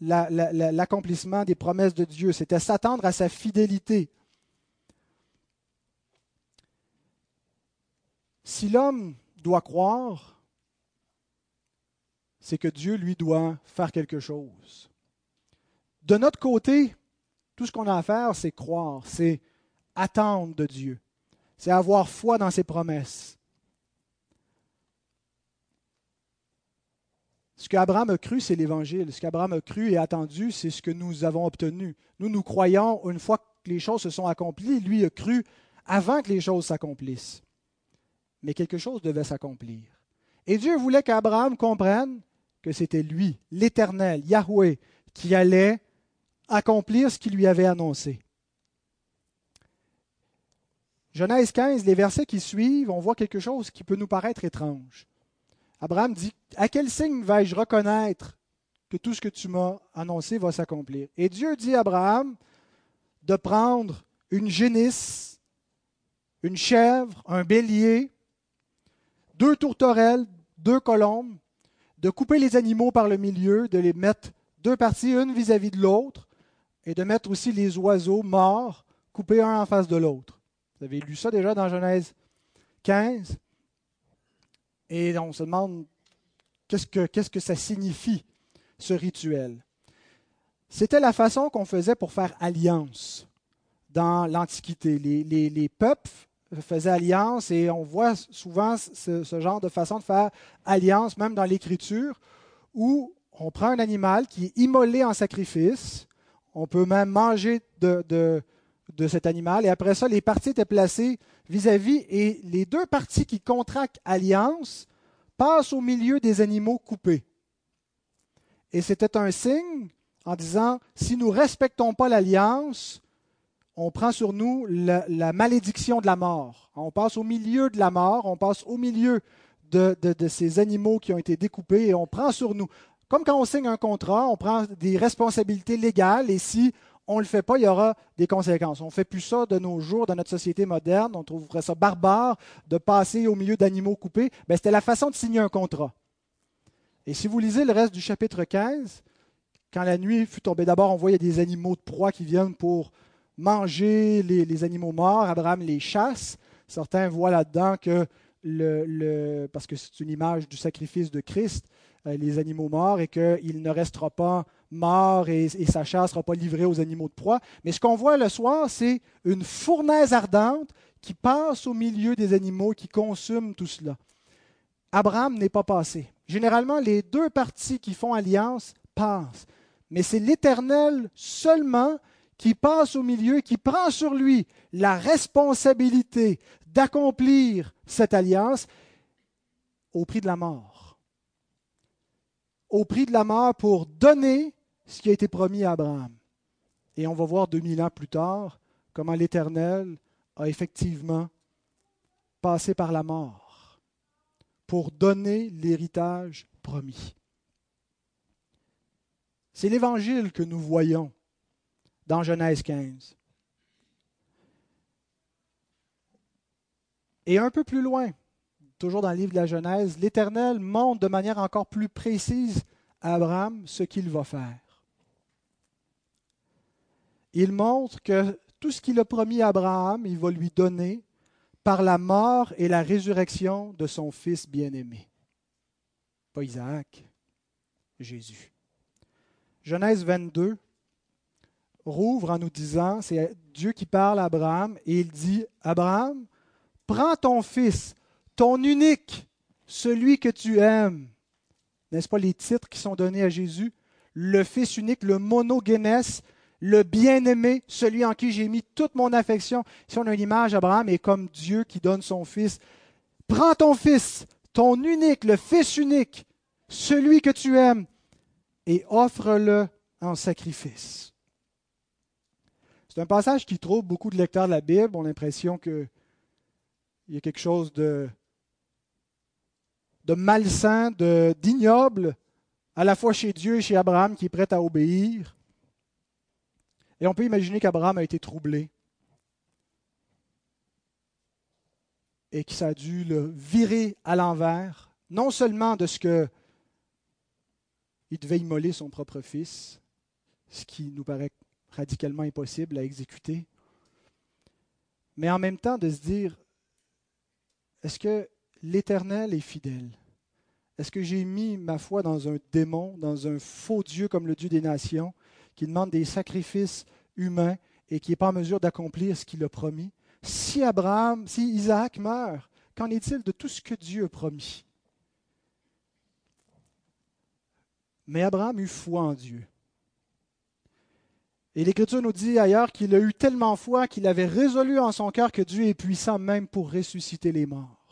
l'accomplissement des promesses de Dieu. C'était s'attendre à sa fidélité. Si l'homme doit croire, c'est que Dieu, lui, doit faire quelque chose. De notre côté, tout ce qu'on a à faire, c'est croire, c'est attendre de Dieu, c'est avoir foi dans ses promesses. Ce qu'Abraham a cru, c'est l'Évangile. Ce qu'Abraham a cru et attendu, c'est ce que nous avons obtenu. Nous, nous croyons une fois que les choses se sont accomplies. Lui a cru avant que les choses s'accomplissent mais quelque chose devait s'accomplir. Et Dieu voulait qu'Abraham comprenne que c'était lui, l'Éternel, Yahweh, qui allait accomplir ce qu'il lui avait annoncé. Genèse 15, les versets qui suivent, on voit quelque chose qui peut nous paraître étrange. Abraham dit, à quel signe vais-je reconnaître que tout ce que tu m'as annoncé va s'accomplir? Et Dieu dit à Abraham de prendre une génisse, une chèvre, un bélier, deux tourterelles, deux colombes, de couper les animaux par le milieu, de les mettre deux parties, une vis-à-vis de l'autre, et de mettre aussi les oiseaux morts, coupés un en face de l'autre. Vous avez lu ça déjà dans Genèse 15. Et on se demande qu'est-ce que, qu'est-ce que ça signifie, ce rituel? C'était la façon qu'on faisait pour faire alliance dans l'Antiquité. Les, les, les peuples faisait alliance et on voit souvent ce, genre de façon de faire alliance, même dans l'Écriture, où on prend un animal qui est immolé en sacrifice. On peut même manger de, cet animal. Et après ça, les parties étaient placées vis-à-vis et les deux parties qui contractent alliance passent au milieu des animaux coupés. Et c'était un signe en disant, si nous ne respectons pas l'alliance, on prend sur nous la, malédiction de la mort. On passe au milieu de la mort, on passe au milieu de, ces animaux qui ont été découpés et on prend sur nous. Comme quand on signe un contrat, on prend des responsabilités légales et si on ne le fait pas, il y aura des conséquences. On ne fait plus ça de nos jours dans notre société moderne. On trouverait ça barbare de passer au milieu d'animaux coupés. Ben, C'était la façon de signer un contrat. Et si vous lisez le reste du chapitre 15, quand la nuit fut tombée, d'abord on voit il y a des animaux de proie qui viennent pour manger les, animaux morts. Abraham les chasse. Certains voient là-dedans que le, parce que c'est une image du sacrifice de Christ, les animaux morts, et qu'il ne restera pas mort et, sa chair ne sera pas livrée aux animaux de proie. Mais ce qu'on voit le soir, c'est une fournaise ardente qui passe au milieu des animaux, qui consument tout cela. Abraham n'est pas passé. Généralement, les deux parties qui font alliance passent. Mais c'est l'Éternel seulement qui passe au milieu, qui prend sur lui la responsabilité d'accomplir cette alliance au prix de la mort. Au prix de la mort pour donner ce qui a été promis à Abraham. Et on va voir 2000 ans plus tard comment l'Éternel a effectivement passé par la mort pour donner l'héritage promis. C'est l'évangile que nous voyons dans Genèse 15. Et un peu plus loin, toujours dans le livre de la Genèse, l'Éternel montre de manière encore plus précise à Abraham ce qu'il va faire. Il montre que tout ce qu'il a promis à Abraham, il va lui donner par la mort et la résurrection de son fils bien-aimé. Pas Isaac, Jésus. Genèse 22, rouvre en nous disant, c'est Dieu qui parle à Abraham, et il dit, Abraham, prends ton fils, ton unique, celui que tu aimes. N'est-ce pas les titres qui sont donnés à Jésus? Le fils unique, le monogénès, le bien-aimé, celui en qui j'ai mis toute mon affection. Si on a une image, Abraham est comme Dieu qui donne son fils. Prends ton fils, ton unique, le fils unique, celui que tu aimes, et offre-le en sacrifice. C'est un passage qui trouble beaucoup de lecteurs de la Bible, ont l'impression qu'il y a quelque chose de, de malsain, d'ignoble, à la fois chez Dieu et chez Abraham qui est prêt à obéir. Et on peut imaginer qu'Abraham a été troublé et que ça a dû le virer à l'envers, non seulement de ce que il devait immoler son propre fils, ce qui nous paraît radicalement impossible à exécuter. Mais en même temps de se dire, est-ce que l'Éternel est fidèle Est-ce que j'ai mis ma foi dans un démon, dans un faux Dieu comme le Dieu des nations, qui demande des sacrifices humains et qui n'est pas en mesure d'accomplir ce qu'il a promis? Si Abraham, si Isaac meurt, qu'en est-il de tout ce que Dieu a promis? Mais Abraham eut foi en Dieu. Et l'Écriture nous dit ailleurs qu'il a eu tellement foi qu'il avait résolu en son cœur que Dieu est puissant même pour ressusciter les morts.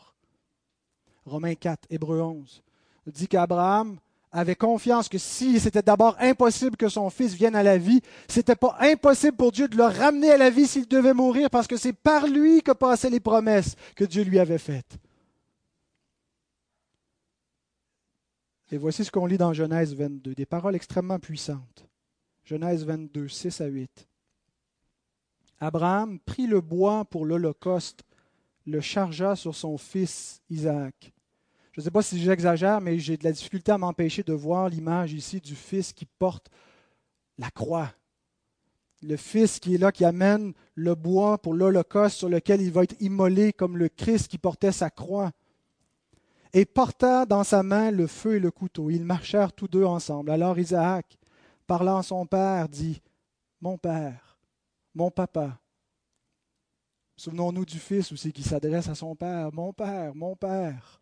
Romains 4, Hébreu 11 dit qu'Abraham avait confiance que si c'était d'abord impossible que son fils vienne à la vie, c'était pas impossible pour Dieu de le ramener à la vie s'il devait mourir parce que c'est par lui que passaient les promesses que Dieu lui avait faites. Et voici ce qu'on lit dans Genèse 22, des paroles extrêmement puissantes. Genèse 22, 6 à 8. Abraham prit le bois pour l'Holocauste, le chargea sur son fils Isaac. Je ne sais pas si j'exagère, mais j'ai de la difficulté à m'empêcher de voir l'image ici du fils qui porte la croix. Le fils qui est là, qui amène le bois pour l'Holocauste sur lequel il va être immolé comme le Christ qui portait sa croix. Et porta dans sa main le feu et le couteau. Ils marchèrent tous deux ensemble. Alors Isaac parlant à son père, dit Mon père, mon papa. Souvenons-nous du fils aussi qui s'adresse à son père Mon père, mon père.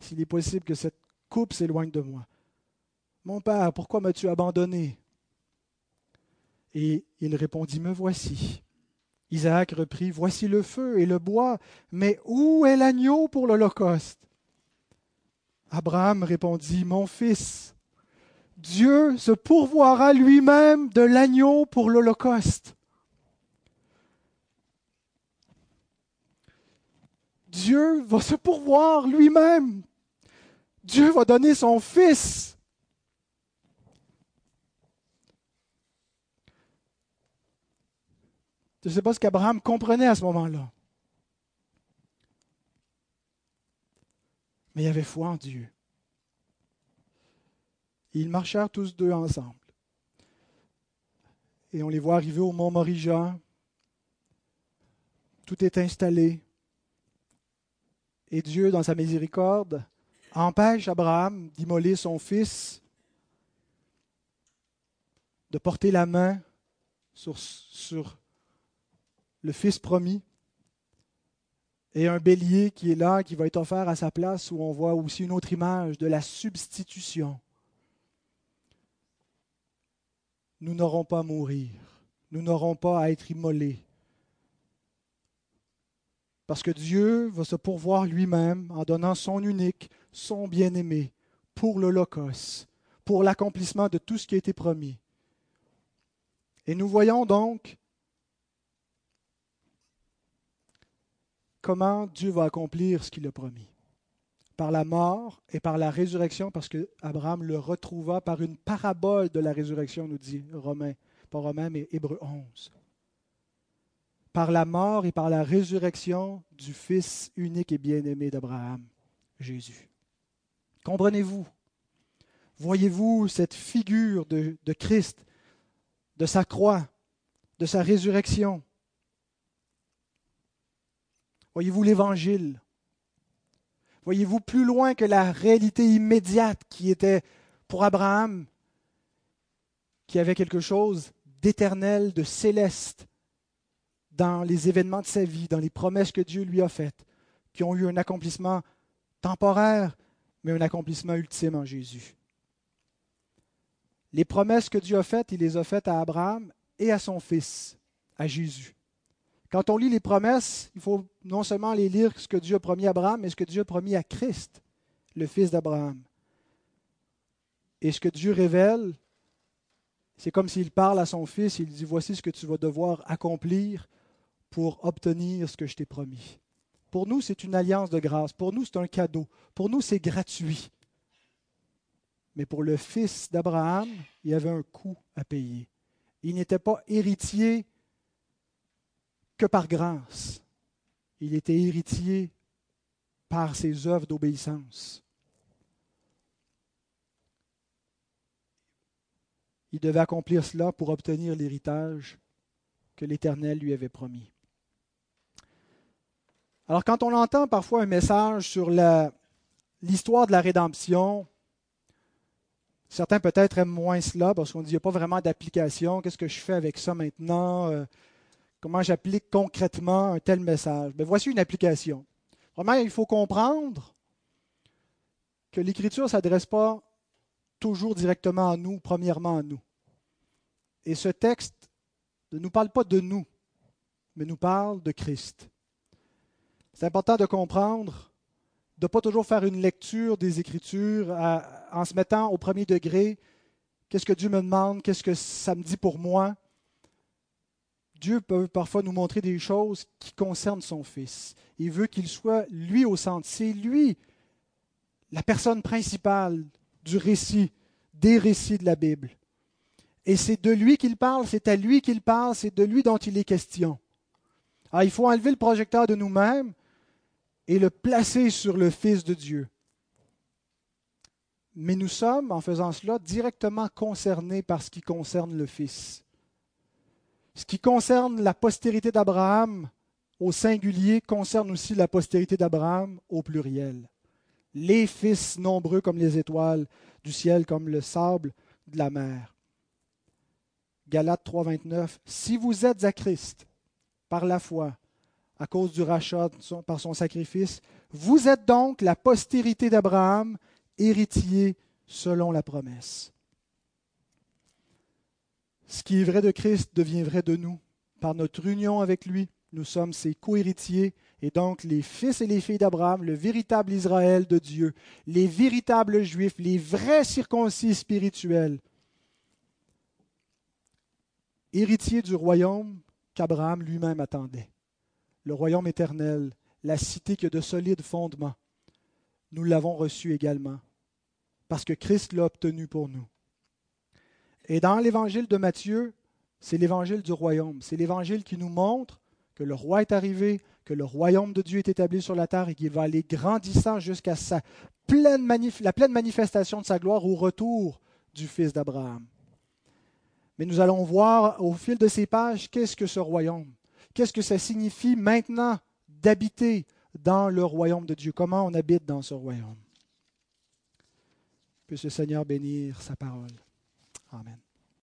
S'il est possible que cette coupe s'éloigne de moi. Mon père, pourquoi m'as-tu abandonné? Et il répondit, Me voici. Isaac reprit, Voici le feu et le bois, mais où est l'agneau pour l'Holocauste? Abraham répondit, Mon fils, Dieu se pourvoira lui-même de l'agneau pour l'Holocauste. Dieu va se pourvoir lui-même. Dieu va donner son Fils. Je ne sais pas ce qu'Abraham comprenait à ce moment-là. Mais il avait foi en Dieu. ils marchèrent tous deux ensemble. Et on les voit arriver au mont Morija. Tout est installé. Et Dieu, dans sa miséricorde, empêche Abraham d'immoler son fils, de porter la main sur, le fils promis, et un bélier qui est là, qui va être offert à sa place, où on voit aussi une autre image de la substitution. Nous n'aurons pas à mourir, nous n'aurons pas à être immolés, parce que Dieu va se pourvoir lui-même en donnant son unique, son bien-aimé, pour l'Holocauste, pour l'accomplissement de tout ce qui a été promis. Et nous voyons donc comment Dieu va accomplir ce qu'il a promis. Par la mort et par la résurrection, parce que Abraham le retrouva par une parabole de la résurrection, nous dit Romain, pas Romain, mais Hébreu 11 par la mort et par la résurrection du Fils unique et bien-aimé d'Abraham, Jésus. Comprenez-vous? Voyez-vous cette figure de, Christ, de sa croix, de sa résurrection? Voyez-vous l'Évangile? Voyez-vous plus loin que la réalité immédiate qui était pour Abraham, qui avait quelque chose d'éternel, de céleste, dans les événements de sa vie, dans les promesses que Dieu lui a faites, qui ont eu un accomplissement temporaire, mais un accomplissement ultime en Jésus. Les promesses que Dieu a faites, il les a faites à Abraham et à son fils, à Jésus. Quand on lit les promesses, il faut non seulement les lire ce que Dieu a promis à Abraham, mais ce que Dieu a promis à Christ, le fils d'Abraham. Et ce que Dieu révèle, c'est comme s'il parle à son fils, il dit, voici ce que tu vas devoir accomplir pour obtenir ce que je t'ai promis. Pour nous, c'est une alliance de grâce. Pour nous, c'est un cadeau. Pour nous, c'est gratuit. Mais pour le fils d'Abraham, il y avait un coût à payer. Il n'était pas héritier que par grâce. Il était héritier par ses œuvres d'obéissance. Il devait accomplir cela pour obtenir l'héritage que l'Éternel lui avait promis. Alors quand on entend parfois un message sur l'histoire de la rédemption, certains peut-être aiment moins cela parce qu'on dit qu'il n'y a pas vraiment d'application. Qu'est-ce que je fais avec ça maintenant? Euh, Comment j'applique concrètement un tel message? Mais ben, Voici une application. Vraiment, il faut comprendre que l'Écriture ne s'adresse pas toujours directement à nous, premièrement à nous. Et ce texte ne nous parle pas de nous, mais nous parle de Christ. C'est important de comprendre, de ne pas toujours faire une lecture des Écritures en se mettant au premier degré. Qu'est-ce que Dieu me demande? Qu'est-ce que ça me dit pour moi? Dieu peut parfois nous montrer des choses qui concernent son Fils. Il veut qu'il soit lui au centre. C'est lui la personne principale du récit, des récits de la Bible. Et c'est de lui qu'il parle, c'est à lui qu'il parle, c'est de lui dont il est question. Alors, il faut enlever le projecteur de nous-mêmes et le placer sur le Fils de Dieu. Mais nous sommes, en faisant cela, directement concernés par ce qui concerne le Fils. Ce qui concerne la postérité d'Abraham au singulier concerne aussi la postérité d'Abraham au pluriel. Les fils nombreux comme les étoiles du ciel, comme le sable de la mer. Galates 3.29. Si vous êtes à Christ par la foi, à cause du rachat par son sacrifice. Vous êtes donc la postérité d'Abraham, héritier selon la promesse. Ce qui est vrai de Christ devient vrai de nous. Par notre union avec lui, nous sommes ses co-héritiers et donc les fils et les filles d'Abraham, le véritable Israël de Dieu, les véritables juifs, les vrais circoncis spirituels, héritiers du royaume qu'Abraham lui-même attendait, le royaume éternel, la cité qui a de solides fondements. Nous l'avons reçu également, parce que Christ l'a obtenu pour nous. Et dans l'évangile de Matthieu, c'est l'évangile du royaume. C'est l'évangile qui nous montre que le roi est arrivé, que le royaume de Dieu est établi sur la terre et qu'il va aller grandissant jusqu'à sa pleine la pleine manifestation de sa gloire au retour du Fils d'Abraham. Mais nous allons voir au fil de ces pages qu'est-ce que ce royaume, qu'est-ce que ça signifie maintenant d'habiter dans le royaume de Dieu, comment on habite dans ce royaume? Puisse le Seigneur bénir sa parole. Amen.